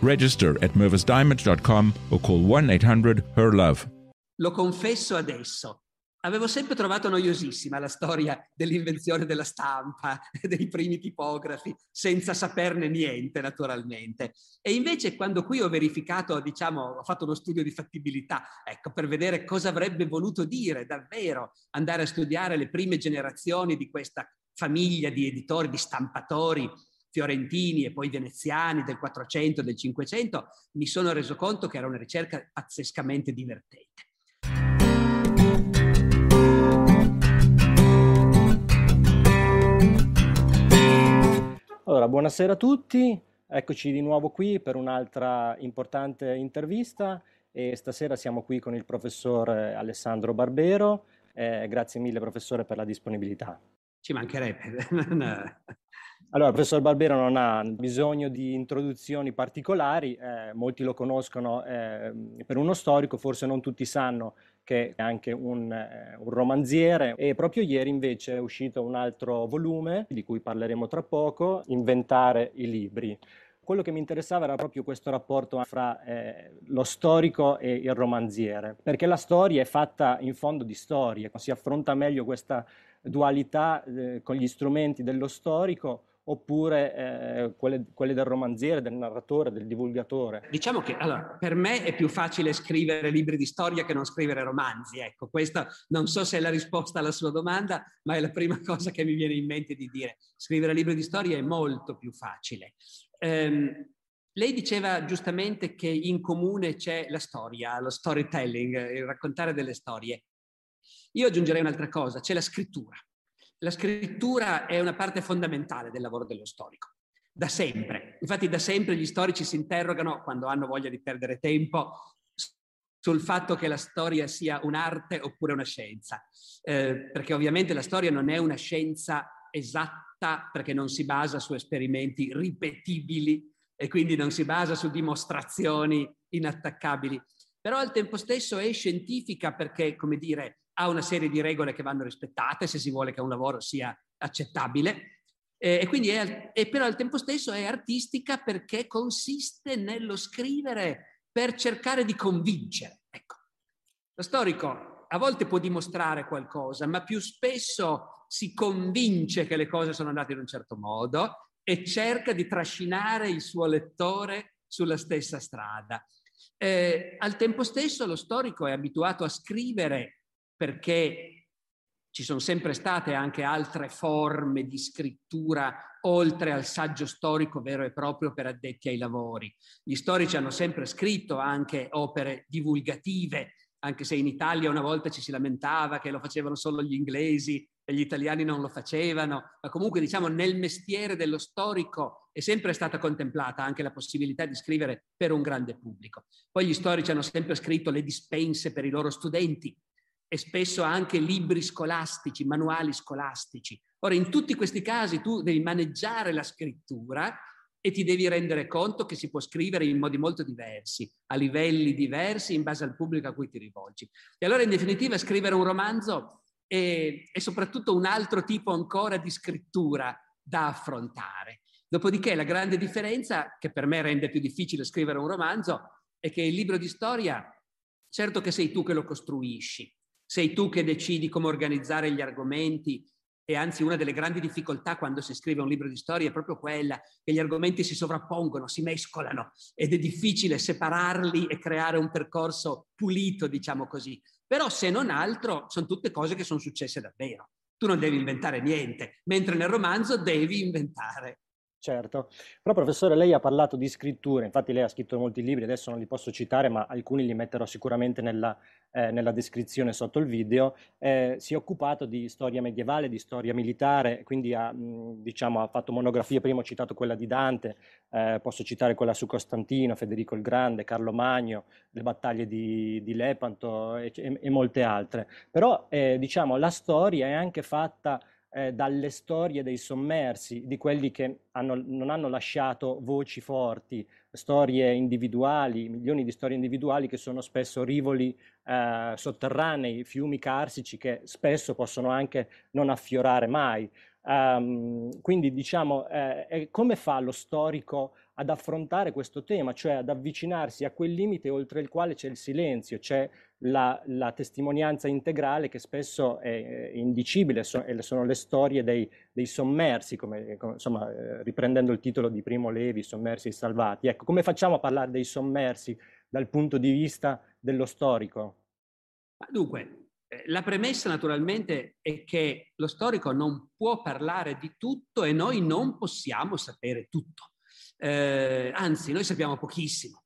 Register at mervisdiamond.com or call 1 800 HER LOVE. Lo confesso adesso. Avevo sempre trovato noiosissima la storia dell'invenzione della stampa, dei primi tipografi, senza saperne niente naturalmente. E invece quando qui ho verificato, diciamo, ho fatto uno studio di fattibilità, ecco, per vedere cosa avrebbe voluto dire davvero andare a studiare le prime generazioni di questa famiglia di editori, di stampatori fiorentini e poi veneziani del 400 e del 500, mi sono reso conto che era una ricerca pazzescamente divertente. Allora, buonasera a tutti, eccoci di nuovo qui per un'altra importante intervista e stasera siamo qui con il professor Alessandro Barbero. Eh, grazie mille professore per la disponibilità. Ci mancherebbe. Allora, il professor Barbero non ha bisogno di introduzioni particolari, eh, molti lo conoscono eh, per uno storico, forse non tutti sanno che è anche un, eh, un, romanziere e proprio ieri invece è uscito un altro volume di cui parleremo tra poco, Inventare i libri. Quello che mi interessava era proprio questo rapporto fra eh, lo storico e il romanziere, perché la storia è fatta in fondo di storie, si affronta meglio questa dualità eh, con gli strumenti dello storico oppure eh, quelle, quelle, del romanziere, del narratore, del divulgatore? Diciamo che allora, per me è più facile scrivere libri di storia che non scrivere romanzi. Ecco, questa non so se è la risposta alla sua domanda, ma è la prima cosa che mi viene in mente di dire. Scrivere libri di storia è molto più facile. Um, lei diceva giustamente che in comune c'è la storia, lo storytelling, il raccontare delle storie. Io aggiungerei un'altra cosa, c'è la scrittura la scrittura è una parte fondamentale del lavoro dello storico, da sempre. Infatti da sempre gli storici si interrogano, quando hanno voglia di perdere tempo, sul fatto che la storia sia un'arte oppure una scienza, eh, perché ovviamente la storia non è una scienza esatta perché non si basa su esperimenti ripetibili e quindi non si basa su dimostrazioni inattaccabili, però al tempo stesso è scientifica perché, come dire, ha una serie di regole che vanno rispettate se si vuole che un lavoro sia accettabile. Eh, e quindi è, e però al tempo stesso è artistica perché consiste nello scrivere per cercare di convincere. Ecco. Lo storico a volte può dimostrare qualcosa, ma più spesso si convince che le cose sono andate in un certo modo e cerca di trascinare il suo lettore sulla stessa strada. Eh, al tempo stesso lo storico è abituato a scrivere perché ci sono sempre state anche altre forme di scrittura oltre al saggio storico vero e proprio per addetti ai lavori. Gli storici hanno sempre scritto anche opere divulgative, anche se in Italia una volta ci si lamentava che lo facevano solo gli inglesi e gli italiani non lo facevano, ma comunque diciamo nel mestiere dello storico è sempre stata contemplata anche la possibilità di scrivere per un grande pubblico. Poi gli storici hanno sempre scritto le dispense per i loro studenti, e spesso anche libri scolastici, manuali scolastici. Ora, in tutti questi casi tu devi maneggiare la scrittura e ti devi rendere conto che si può scrivere in modi molto diversi, a livelli diversi, in base al pubblico a cui ti rivolgi. E allora, in definitiva, scrivere un romanzo è, è soprattutto un altro tipo ancora di scrittura da affrontare. Dopodiché la grande differenza, che per me rende più difficile scrivere un romanzo, è che il libro di storia, certo che sei tu che lo costruisci, sei tu che decidi come organizzare gli argomenti, e anzi una delle grandi difficoltà quando si scrive un libro di storia è proprio quella che gli argomenti si sovrappongono, si mescolano ed è difficile separarli e creare un percorso pulito, diciamo così. Però se non altro sono tutte cose che sono successe davvero. Tu non devi inventare niente, mentre nel romanzo devi inventare. Certo, però professore lei ha parlato di scrittura, infatti lei ha scritto molti libri, adesso non li posso citare ma alcuni li metterò sicuramente nella, eh, nella descrizione sotto il video, eh, si è occupato di storia medievale, di storia militare, quindi ha, mh, diciamo, ha fatto monografie, prima ho citato quella di Dante, eh, posso citare quella su Costantino, Federico il Grande, Carlo Magno, le battaglie di, di Lepanto e, e, e, molte altre, però eh, diciamo la storia è anche fatta eh, dalle storie dei sommersi, di quelli che hanno, non hanno lasciato voci forti, storie individuali, milioni di storie individuali che sono spesso rivoli eh, sotterranei, fiumi carsici che spesso possono anche non affiorare mai. Um, quindi diciamo, eh, come fa lo storico ad affrontare questo tema, cioè ad avvicinarsi a quel limite oltre il quale c'è il silenzio, c'è la, la testimonianza integrale che spesso è indicibile, so, sono le storie dei, dei sommersi, come, come, insomma, eh, riprendendo il titolo di Primo Levi, Sommersi e Salvati. Ecco, come facciamo a parlare dei sommersi dal punto di vista dello storico? Dunque, eh, la premessa naturalmente è che lo storico non può parlare di tutto e noi non possiamo sapere tutto eh, anzi noi sappiamo pochissimo.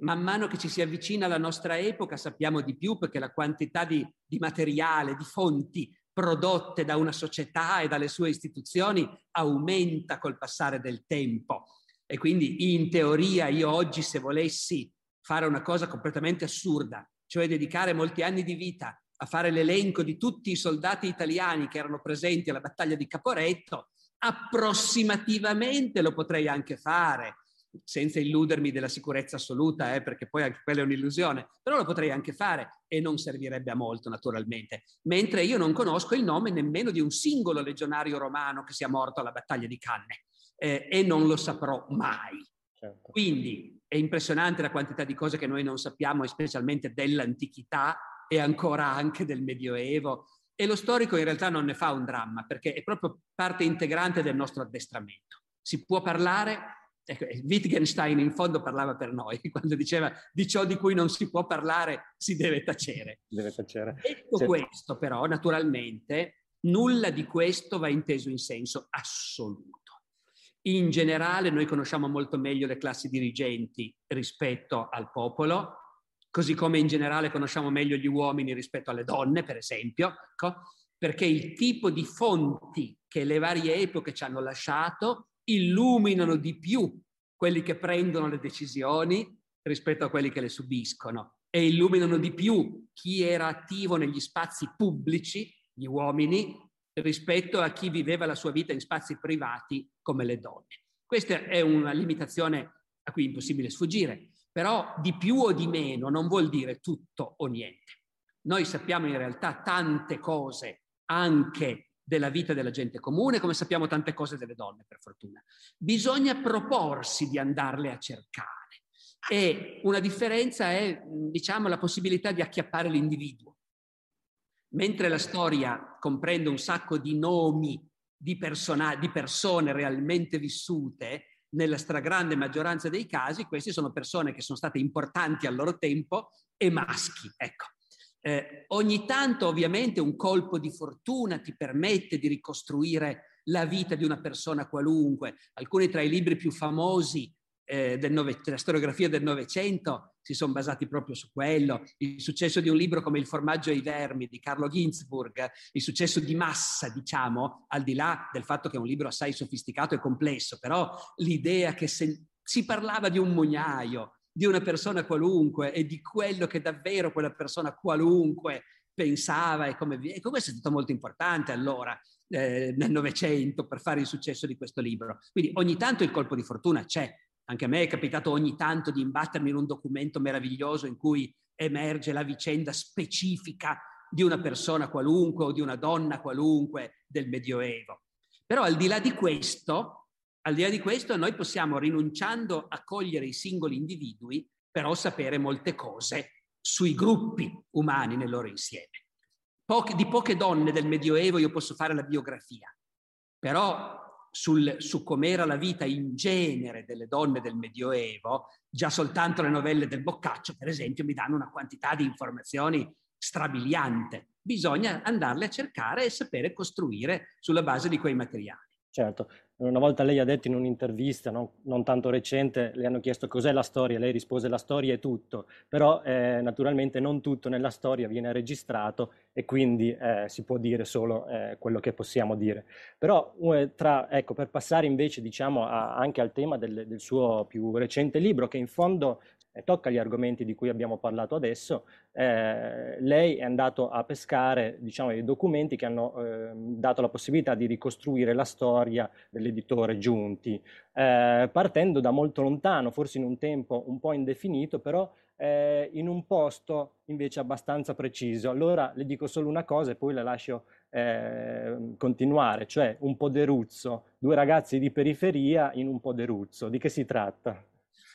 Man mano che ci si avvicina alla nostra epoca sappiamo di più perché la quantità di, di materiale, di fonti prodotte da una società e dalle sue istituzioni aumenta col passare del tempo. E quindi in teoria io oggi se volessi fare una cosa completamente assurda, cioè dedicare molti anni di vita a fare l'elenco di tutti i soldati italiani che erano presenti alla battaglia di Caporetto, approssimativamente lo potrei anche fare, senza illudermi della sicurezza assoluta, eh, perché poi anche quella è un'illusione, però lo potrei anche fare e non servirebbe a molto naturalmente, mentre io non conosco il nome nemmeno di un singolo legionario romano che sia morto alla battaglia di Canne eh, e non lo saprò mai. Certo. Quindi è impressionante la quantità di cose che noi non sappiamo, specialmente dell'antichità e ancora anche del Medioevo e lo storico in realtà non ne fa un dramma, perché è proprio parte integrante del nostro addestramento. Si può parlare, ecco, Wittgenstein in fondo parlava per noi, quando diceva di ciò di cui non si può parlare si deve tacere. Deve tacere. Detto sì. questo però, naturalmente, nulla di questo va inteso in senso assoluto. In generale noi conosciamo molto meglio le classi dirigenti rispetto al popolo, così come in generale conosciamo meglio gli uomini rispetto alle donne, per esempio, ecco, perché il tipo di fonti che le varie epoche ci hanno lasciato illuminano di più quelli che prendono le decisioni rispetto a quelli che le subiscono e illuminano di più chi era attivo negli spazi pubblici, gli uomini, rispetto a chi viveva la sua vita in spazi privati come le donne. Questa è una limitazione a cui è impossibile sfuggire. Però di più o di meno non vuol dire tutto o niente. Noi sappiamo in realtà tante cose anche della vita della gente comune, come sappiamo tante cose delle donne, per fortuna. Bisogna proporsi di andarle a cercare. E una differenza è, diciamo, la possibilità di acchiappare l'individuo. Mentre la storia comprende un sacco di nomi di, persona- di persone realmente vissute, nella stragrande maggioranza dei casi queste sono persone che sono state importanti al loro tempo e maschi. Ecco. Eh, ogni tanto ovviamente un colpo di fortuna ti permette di ricostruire la vita di una persona qualunque. Alcuni tra i libri più famosi eh, del nove, della storiografia del Novecento si sono basati proprio su quello. Il successo di un libro come Il formaggio e i vermi di Carlo Ginzburg, il successo di massa, diciamo, al di là del fatto che è un libro assai sofisticato e complesso, però l'idea che se, si parlava di un mugnaio, di una persona qualunque e di quello che davvero quella persona qualunque pensava e come via. Ecco, questo è stato molto importante allora, eh, nel Novecento, per fare il successo di questo libro. Quindi ogni tanto il colpo di fortuna c'è, anche a me è capitato ogni tanto di imbattermi in un documento meraviglioso in cui emerge la vicenda specifica di una persona qualunque o di una donna qualunque del Medioevo. Però al di là di questo, al di là di questo, noi possiamo, rinunciando a cogliere i singoli individui, però sapere molte cose sui gruppi umani nel loro insieme. poche, di poche donne del Medioevo io posso fare la biografia, però sul, su com'era la vita in genere delle donne del Medioevo, già soltanto le novelle del Boccaccio, per esempio, mi danno una quantità di informazioni strabiliante. Bisogna andarle a cercare e sapere costruire sulla base di quei materiali. Certo, una volta lei ha detto in un'intervista, non, non, tanto recente, le hanno chiesto cos'è la storia, lei rispose la storia è tutto, però eh, naturalmente non tutto nella storia viene registrato e quindi eh, si può dire solo eh, quello che possiamo dire. Però tra, ecco, per passare invece diciamo, a, anche al tema del, del suo più recente libro, che in fondo tocca gli argomenti di cui abbiamo parlato adesso, eh, lei è andato a pescare diciamo, i documenti che hanno eh, dato la possibilità di ricostruire la storia dell'editore Giunti, eh, partendo da molto lontano, forse in un tempo un po' indefinito, però eh, in un posto invece abbastanza preciso. Allora le dico solo una cosa e poi la lascio eh, continuare, cioè un poderuzzo, due ragazzi di periferia in un poderuzzo. Di che si tratta?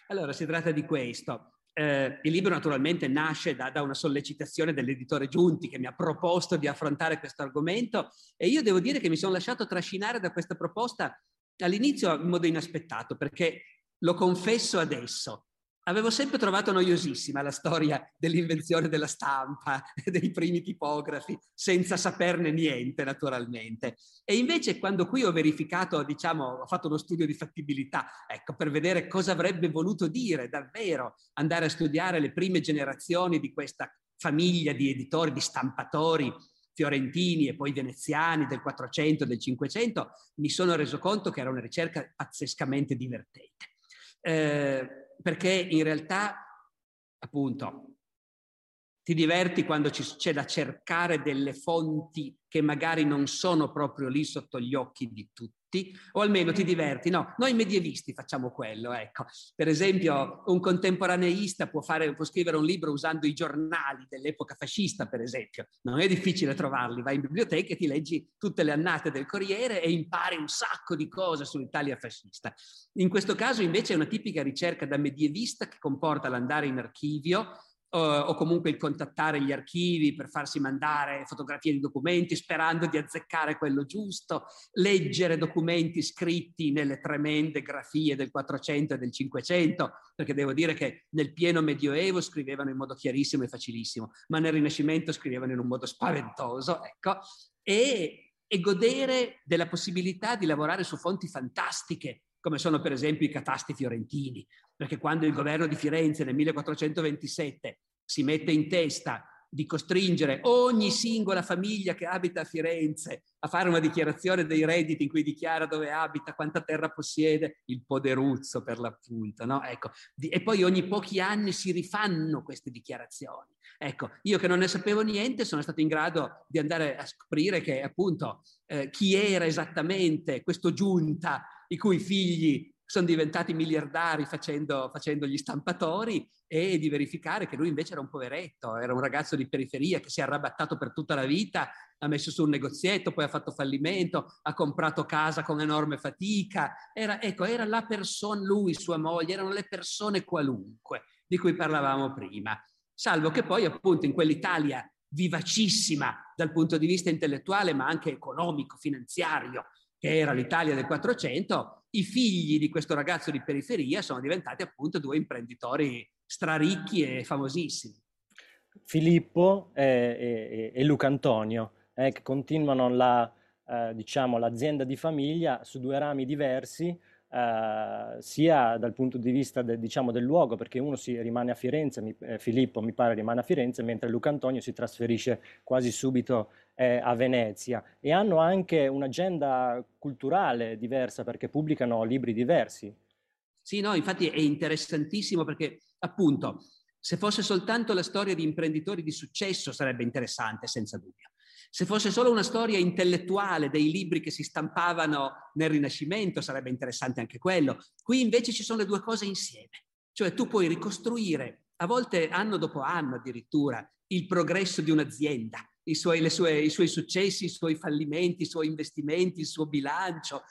Allora, si tratta di questo. Eh, il libro naturalmente nasce da, da, una sollecitazione dell'editore Giunti che mi ha proposto di affrontare questo argomento e io devo dire che mi sono lasciato trascinare da questa proposta all'inizio in modo inaspettato perché lo confesso adesso, Avevo sempre trovato noiosissima la storia dell'invenzione della stampa, dei primi tipografi, senza saperne niente naturalmente. E invece quando qui ho verificato, diciamo, ho fatto uno studio di fattibilità, ecco, per vedere cosa avrebbe voluto dire davvero andare a studiare le prime generazioni di questa famiglia di editori, di stampatori fiorentini e poi veneziani del 400 e del 500, mi sono reso conto che era una ricerca pazzescamente divertente. Eh, perché in realtà, appunto, ti diverti quando ci, c'è da cercare delle fonti che magari non sono proprio lì sotto gli occhi di tutti, o almeno ti diverti. No, noi medievisti facciamo quello, ecco. Per esempio, un contemporaneista può, fare, può scrivere un libro usando i giornali dell'epoca fascista, per esempio. Non è difficile trovarli, vai in biblioteca e ti leggi tutte le annate del Corriere e impari un sacco di cose sull'Italia fascista. In questo caso invece è una tipica ricerca da medievista che comporta l'andare in archivio, o comunque il contattare gli archivi per farsi mandare fotografie di documenti sperando di azzeccare quello giusto, leggere documenti scritti nelle tremende grafie del 400 e del 500, perché devo dire che nel pieno medioevo scrivevano in modo chiarissimo e facilissimo, ma nel Rinascimento scrivevano in un modo spaventoso, ecco, e, e godere della possibilità di lavorare su fonti fantastiche, come sono per esempio i catasti fiorentini, perché quando il governo di Firenze nel 1427 si mette in testa di costringere ogni singola famiglia che abita a Firenze a fare una dichiarazione dei redditi in cui dichiara dove abita, quanta terra possiede, il poderuzzo per l'appunto, no? Ecco. E poi ogni pochi anni si rifanno queste dichiarazioni. Ecco, io che non ne sapevo niente sono stato in grado di andare a scoprire che appunto eh, chi era esattamente questo giunta i cui figli sono diventati miliardari facendo, facendo, gli stampatori e di verificare che lui invece era un poveretto, era un ragazzo di periferia che si è arrabattato per tutta la vita, ha messo su un negozietto, poi ha fatto fallimento, ha comprato casa con enorme fatica. Era, ecco, era la persona, lui, sua moglie, erano le persone qualunque di cui parlavamo prima. Salvo che poi appunto in quell'Italia vivacissima dal punto di vista intellettuale, ma anche economico, finanziario, che era l'Italia del 400, i figli di questo ragazzo di periferia sono diventati appunto due imprenditori straricchi e famosissimi. Filippo e, e, e Luca Antonio, eh, che continuano la, eh, diciamo, l'azienda di famiglia su due rami diversi, Uh, sia dal punto di vista de, diciamo, del luogo, perché uno si rimane a Firenze, mi, eh, Filippo mi pare rimane a Firenze, mentre Luca Antonio si trasferisce quasi subito eh, a Venezia e hanno anche un'agenda culturale diversa perché pubblicano libri diversi. Sì, no, infatti è interessantissimo perché appunto se fosse soltanto la storia di imprenditori di successo sarebbe interessante, senza dubbio. Se fosse solo una storia intellettuale dei libri che si stampavano nel Rinascimento, sarebbe interessante anche quello. Qui invece ci sono le due cose insieme. Cioè tu puoi ricostruire, a volte anno dopo anno addirittura, il progresso di un'azienda, i suoi, sue, i suoi, successi, i suoi fallimenti, i suoi investimenti, il suo bilancio.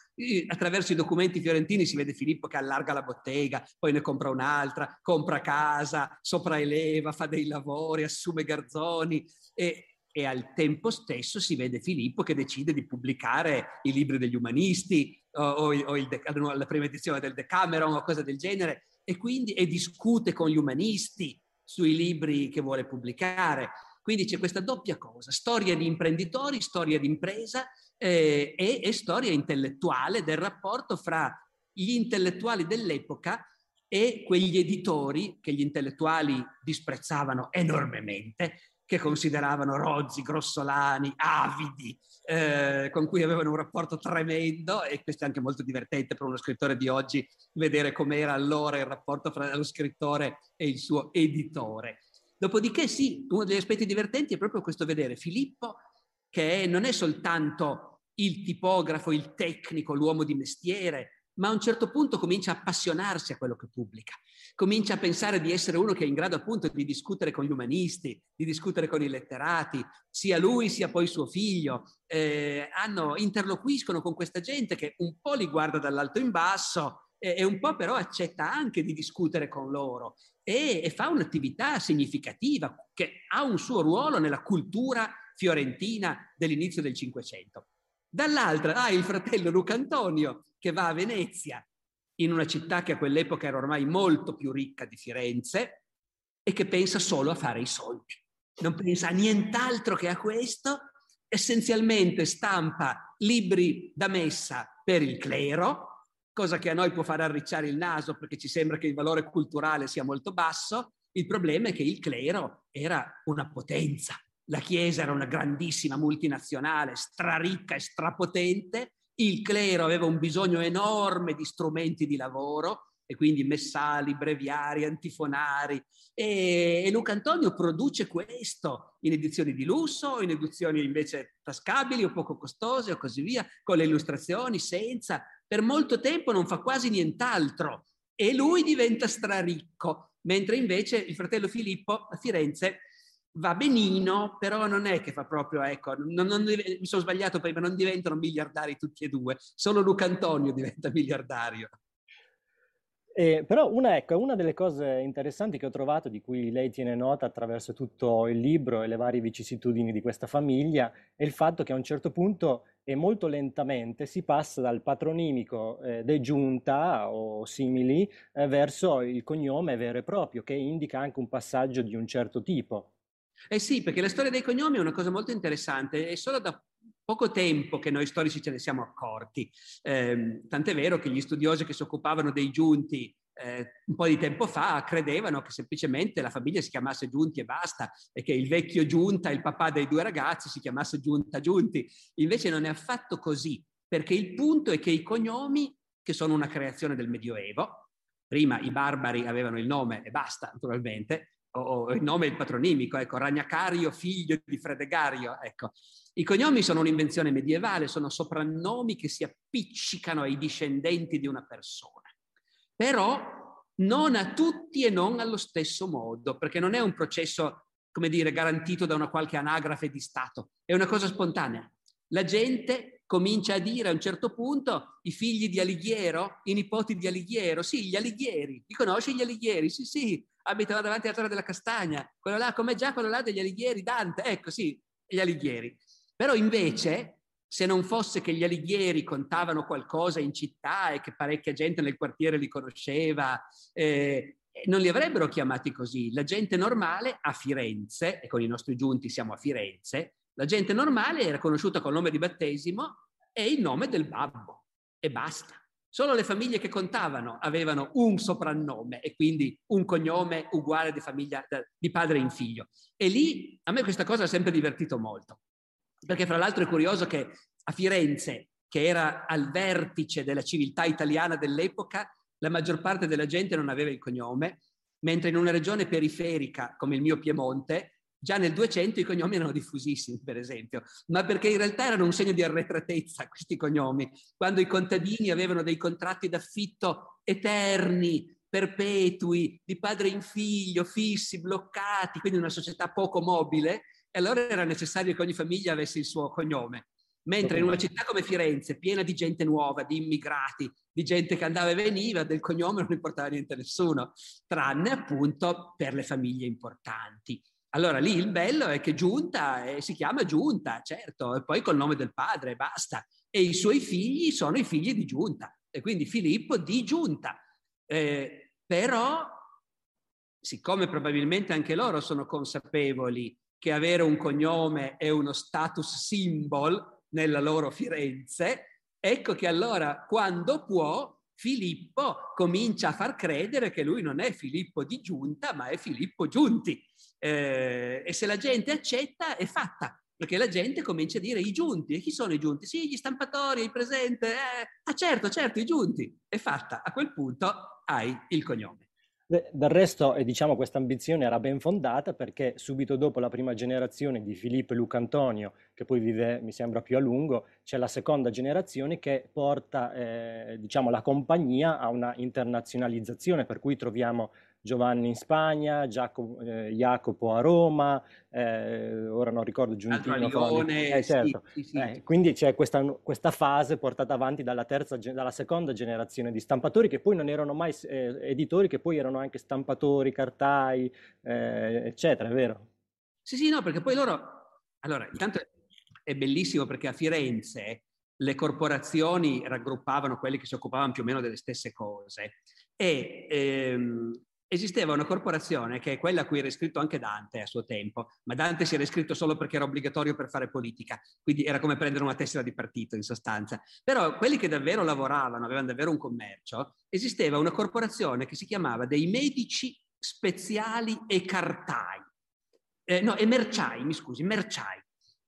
Attraverso i documenti fiorentini si vede Filippo che allarga la bottega, poi ne compra un'altra, compra casa, sopraeleva, fa dei lavori, assume garzoni. E e al tempo stesso si vede Filippo che decide di pubblicare i libri degli umanisti o, o, o il, la prima edizione del Decameron o cose del genere e quindi e discute con gli umanisti sui libri che vuole pubblicare. Quindi c'è questa doppia cosa, storia di imprenditori, storia di impresa eh, e, e storia intellettuale del rapporto fra gli intellettuali dell'epoca e quegli editori che gli intellettuali disprezzavano enormemente, che consideravano rozzi, grossolani, avidi, eh, con cui avevano un rapporto tremendo e questo è anche molto divertente per uno scrittore di oggi vedere com'era allora il rapporto fra lo scrittore e il suo editore. Dopodiché sì, uno degli aspetti divertenti è proprio questo vedere Filippo che non è soltanto il tipografo, il tecnico, l'uomo di mestiere, ma a un certo punto comincia a appassionarsi a quello che pubblica, comincia a pensare di essere uno che è in grado appunto di discutere con gli umanisti, di discutere con i letterati, sia lui sia poi suo figlio, eh, hanno, interloquiscono con questa gente che un po' li guarda dall'alto in basso e, e un po' però accetta anche di discutere con loro e, e fa un'attività significativa che ha un suo ruolo nella cultura fiorentina dell'inizio del Cinquecento. Dall'altra ha il fratello Luca Antonio che va a Venezia, in una città che a quell'epoca era ormai molto più ricca di Firenze e che pensa solo a fare i soldi. Non pensa a nient'altro che a questo, essenzialmente stampa libri da messa per il clero, cosa che a noi può far arricciare il naso perché ci sembra che il valore culturale sia molto basso. Il problema è che il clero era una potenza, la Chiesa era una grandissima multinazionale, straricca e strapotente, il clero aveva un bisogno enorme di strumenti di lavoro, e quindi messali, breviari, antifonari. E, e, Luca Antonio produce questo in edizioni di lusso, in edizioni invece tascabili o poco costose o così via, con le illustrazioni, senza. Per molto tempo non fa quasi nient'altro e lui diventa straricco, mentre invece il fratello Filippo a Firenze va benino, però non è che fa proprio, ecco, non, non, mi sono sbagliato prima, non diventano miliardari tutti e due, solo Luca Antonio diventa miliardario. Eh, però una, ecco, una delle cose interessanti che ho trovato, di cui lei tiene nota attraverso tutto il libro e le varie vicissitudini di questa famiglia, è il fatto che a un certo punto e molto lentamente si passa dal patronimico eh, de giunta o simili eh, verso il cognome vero e proprio, che indica anche un passaggio di un certo tipo. Eh sì, perché la storia dei cognomi è una cosa molto interessante, è solo da poco tempo che noi storici ce ne siamo accorti. Eh, tant'è vero che gli studiosi che si occupavano dei giunti eh, un po' di tempo fa credevano che semplicemente la famiglia si chiamasse Giunti e basta e che il vecchio Giunta, il papà dei due ragazzi, si chiamasse Giunta Giunti. Invece non è affatto così, perché il punto è che i cognomi, che sono una creazione del Medioevo, prima i barbari avevano il nome e basta, naturalmente, o il nome il patronimico, ecco, Ragnacario, figlio di Fredegario, ecco. I cognomi sono un'invenzione medievale, sono soprannomi che si appiccicano ai discendenti di una persona, però non a tutti e non allo stesso modo, perché non è un processo, come dire, garantito da una qualche anagrafe di Stato, è una cosa spontanea. La gente comincia a dire a un certo punto i figli di Alighiero, i nipoti di Alighiero, sì, gli Alighieri, li conosci gli Alighieri? Sì, sì, abitava davanti alla Torre della Castagna, quello là, come già quello là degli Alighieri, Dante, ecco sì, gli Alighieri. Però invece, se non fosse che gli Alighieri contavano qualcosa in città e che parecchia gente nel quartiere li conosceva, eh, non li avrebbero chiamati così. La gente normale a Firenze, e con i nostri giunti siamo a Firenze, la gente normale era conosciuta col nome di battesimo e il nome del babbo, e basta. Solo le famiglie che contavano avevano un soprannome e quindi un cognome uguale di, famiglia, di padre in figlio. E lì a me questa cosa ha sempre divertito molto, perché fra l'altro è curioso che a Firenze, che era al vertice della civiltà italiana dell'epoca, la maggior parte della gente non aveva il cognome, mentre in una regione periferica come il mio Piemonte Già nel 200 i cognomi erano diffusissimi, per esempio, ma perché in realtà erano un segno di arretratezza questi cognomi. Quando i contadini avevano dei contratti d'affitto eterni, perpetui, di padre in figlio, fissi, bloccati, quindi una società poco mobile, e allora era necessario che ogni famiglia avesse il suo cognome. Mentre in una città come Firenze, piena di gente nuova, di immigrati, di gente che andava e veniva, del cognome non importava niente a nessuno, tranne appunto per le famiglie importanti. Allora lì il bello è che Giunta eh, si chiama Giunta, certo, e poi col nome del padre, basta. E i suoi figli sono i figli di Giunta, e quindi Filippo di Giunta. Eh, però, siccome probabilmente anche loro sono consapevoli che avere un cognome è uno status symbol nella loro Firenze, ecco che allora quando può Filippo comincia a far credere che lui non è Filippo di Giunta, ma è Filippo Giunti. Eh, e se la gente accetta, è fatta, perché la gente comincia a dire i giunti. E chi sono i giunti? Sì, gli stampatori, il presente. Eh, ah certo, certo, i giunti. È fatta. A quel punto hai il cognome. Del resto, eh, diciamo, questa ambizione era ben fondata perché subito dopo la prima generazione di Filippo e Luca Antonio, che poi vive, mi sembra, più a lungo, c'è la seconda generazione che porta, eh, diciamo, la compagnia a una internazionalizzazione, per cui troviamo Giovanni in Spagna, Giacomo, eh, Jacopo a Roma, eh, ora non ricordo Giuntino. Lione, eh, certo. sì, sì, sì. Eh, quindi c'è questa, questa, fase portata avanti dalla, terza, dalla seconda generazione di stampatori che poi non erano mai eh, editori, che poi erano anche stampatori, cartai, eh, eccetera, è vero? Sì, sì, no, perché poi loro... Allora, intanto è bellissimo perché a Firenze le corporazioni raggruppavano quelli che si occupavano più o meno delle stesse cose e ehm, esisteva una corporazione che è quella a cui era iscritto anche Dante a suo tempo, ma Dante si era iscritto solo perché era obbligatorio per fare politica, quindi era come prendere una tessera di partito in sostanza. Però quelli che davvero lavoravano, avevano davvero un commercio, esisteva una corporazione che si chiamava dei medici speziali e cartai, eh, no, e merciai, mi scusi, merciai.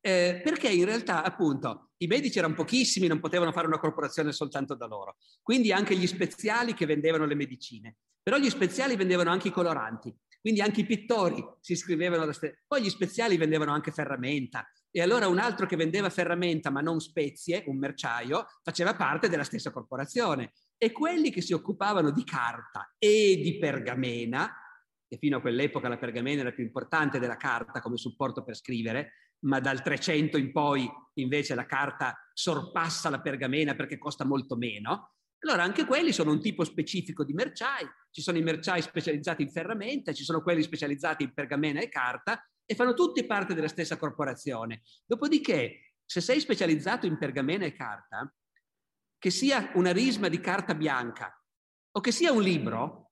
Eh, perché in realtà appunto i medici erano pochissimi, non potevano fare una corporazione soltanto da loro, quindi anche gli speziali che vendevano le medicine. Però gli speziali vendevano anche i coloranti, quindi anche i pittori si iscrivevano. St- Poi gli speziali vendevano anche ferramenta. E allora un altro che vendeva ferramenta ma non spezie, un merciaio, faceva parte della stessa corporazione. E quelli che si occupavano di carta e di pergamena, che fino a quell'epoca la pergamena era più importante della carta come supporto per scrivere, ma dal 300 in poi invece la carta sorpassa la pergamena perché costa molto meno, allora anche quelli sono un tipo specifico di merciai, ci sono i merciai specializzati in ferramenta, ci sono quelli specializzati in pergamena e carta e fanno tutti parte della stessa corporazione. Dopodiché, se sei specializzato in pergamena e carta, che sia una risma di carta bianca o che sia un libro,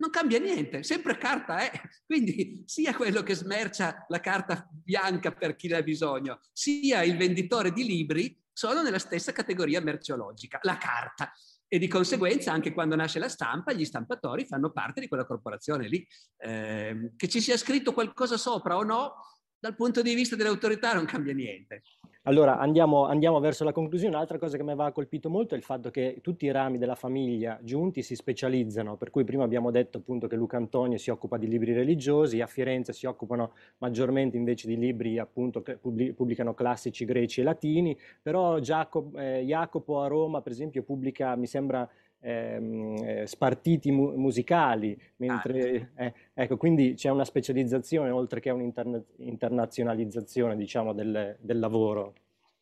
non cambia niente, sempre carta è. Quindi sia quello che smercia la carta bianca per chi ne ha bisogno, sia il venditore di libri sono nella stessa categoria merceologica, la carta e di conseguenza anche quando nasce la stampa gli stampatori fanno parte di quella corporazione lì. Eh, che ci sia scritto qualcosa sopra o no, dal punto di vista dell'autorità non cambia niente. Allora andiamo, andiamo, verso la conclusione. Un'altra cosa che mi aveva colpito molto è il fatto che tutti i rami della famiglia giunti si specializzano, per cui prima abbiamo detto appunto che Luca Antonio si occupa di libri religiosi, a Firenze si occupano maggiormente invece di libri appunto che pubblicano classici greci e latini, però Giacopo, eh, Jacopo a Roma per esempio pubblica, mi sembra, Ehm, eh, spartiti mu- musicali, mentre, ah. eh, ecco, quindi c'è una specializzazione oltre che un'internazionalizzazione diciamo, del, del lavoro.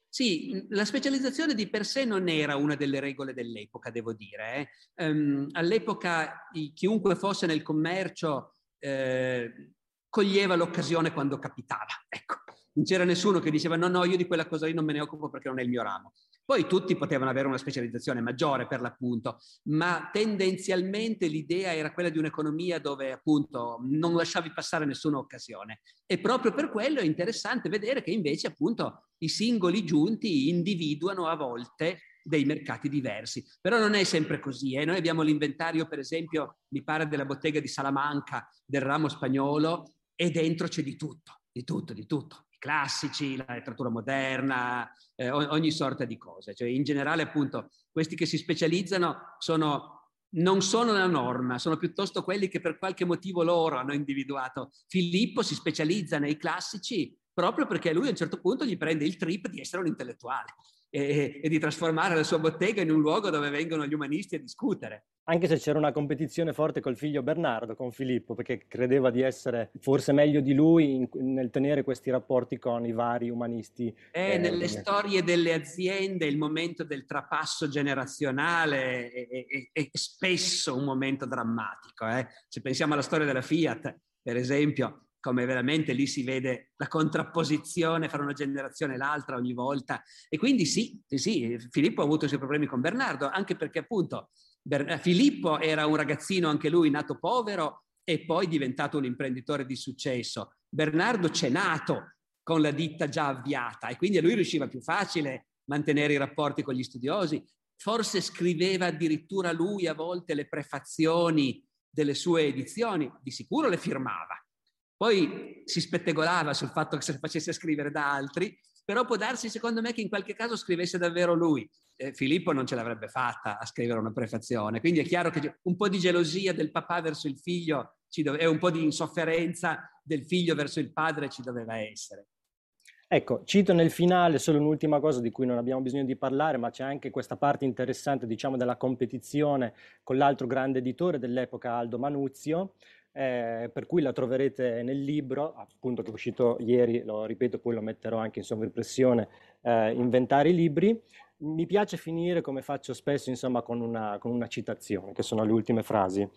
Sì, la specializzazione di per sé non era una delle regole dell'epoca, devo dire. Eh. Um, all'epoca chiunque fosse nel commercio eh, coglieva l'occasione quando capitava. Ecco, non c'era nessuno che diceva no, no, io di quella cosa lì non me ne occupo perché non è il mio ramo. Poi tutti potevano avere una specializzazione maggiore per l'appunto, ma tendenzialmente l'idea era quella di un'economia dove appunto non lasciavi passare nessuna occasione. E proprio per quello è interessante vedere che invece appunto i singoli giunti individuano a volte dei mercati diversi. Però non è sempre così. Eh? Noi abbiamo l'inventario, per esempio, mi pare della bottega di Salamanca del ramo spagnolo e dentro c'è di tutto, di tutto, di tutto classici, la letteratura moderna, eh, ogni sorta di cose. Cioè, in generale, appunto, questi che si specializzano sono, non sono la norma, sono piuttosto quelli che per qualche motivo loro hanno individuato. Filippo si specializza nei classici proprio perché lui a un certo punto gli prende il trip di essere un intellettuale e, e, di trasformare la sua bottega in un luogo dove vengono gli umanisti a discutere. Anche se c'era una competizione forte col figlio Bernardo, con Filippo, perché credeva di essere forse meglio di lui in, nel tenere questi rapporti con i vari umanisti. È eh, nelle storie delle aziende il momento del trapasso generazionale è, è, è spesso un momento drammatico. Eh? Se pensiamo alla storia della Fiat, per esempio, come veramente lì si vede la contrapposizione fra una generazione e l'altra ogni volta. E quindi sì, sì, sì, Filippo ha avuto i suoi problemi con Bernardo, anche perché appunto Ber- Filippo era un ragazzino, anche lui nato povero e poi diventato un imprenditore di successo. Bernardo c'è nato con la ditta già avviata e quindi a lui riusciva più facile mantenere i rapporti con gli studiosi. Forse scriveva addirittura lui a volte le prefazioni delle sue edizioni, di sicuro le firmava. Poi si spettegolava sul fatto che se le facesse scrivere da altri, però può darsi secondo me che in qualche caso scrivesse davvero lui. Eh, Filippo non ce l'avrebbe fatta a scrivere una prefazione, quindi è chiaro che un po' di gelosia del papà verso il figlio e un po' di insofferenza del figlio verso il padre ci doveva essere. Ecco, cito nel finale solo un'ultima cosa di cui non abbiamo bisogno di parlare, ma c'è anche questa parte interessante, diciamo, della competizione con l'altro grande editore dell'epoca, Aldo Manuzio, eh, per cui la troverete nel libro, appunto che è uscito ieri, lo ripeto, poi lo metterò anche in sovrimpressione, eh, Inventare i libri. Mi piace finire, come faccio spesso, insomma, con una, con una citazione, che sono le ultime frasi.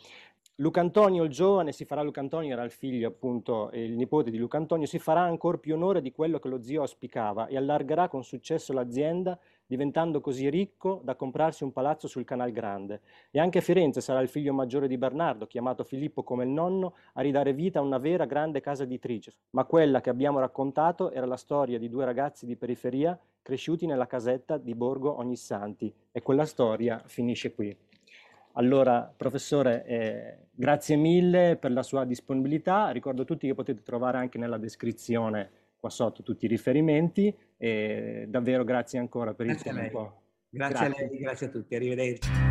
Lucantonio il giovane si farà, Lucantonio era il figlio appunto, il nipote di Lucantonio, si farà ancora più onore di quello che lo zio auspicava e allargherà con successo l'azienda, diventando così ricco da comprarsi un palazzo sul Canal Grande. E anche a Firenze sarà il figlio maggiore di Bernardo, chiamato Filippo come il nonno, a ridare vita a una vera grande casa editrice. Ma quella che abbiamo raccontato era la storia di due ragazzi di periferia cresciuti nella casetta di Borgo Ognissanti e quella storia finisce qui. Allora, professore, eh, grazie mille per la sua disponibilità. Ricordo a tutti che potete trovare anche nella descrizione qua sotto tutti i riferimenti e davvero grazie ancora per grazie il tempo. Grazie, grazie, a lei, grazie a tutti, arrivederci.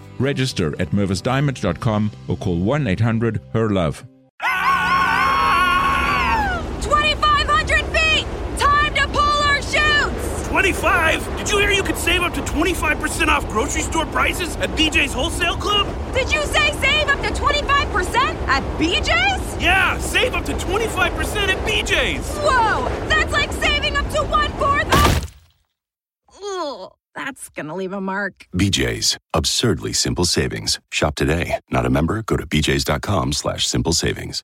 Register at mervisdiamond.com or call 1 800 HER LOVE. 2,500 feet! Time to pull our chutes! 25? Did you hear you could save up to 25% off grocery store prices at BJ's Wholesale Club? Did you say save up to 25% at BJ's? Yeah, save up to 25% at BJ's! Whoa! That's like saving up to one fourth That's gonna leave a mark. BJ's. Absurdly simple savings. Shop today. Not a member? Go to bjs.com slash simple savings.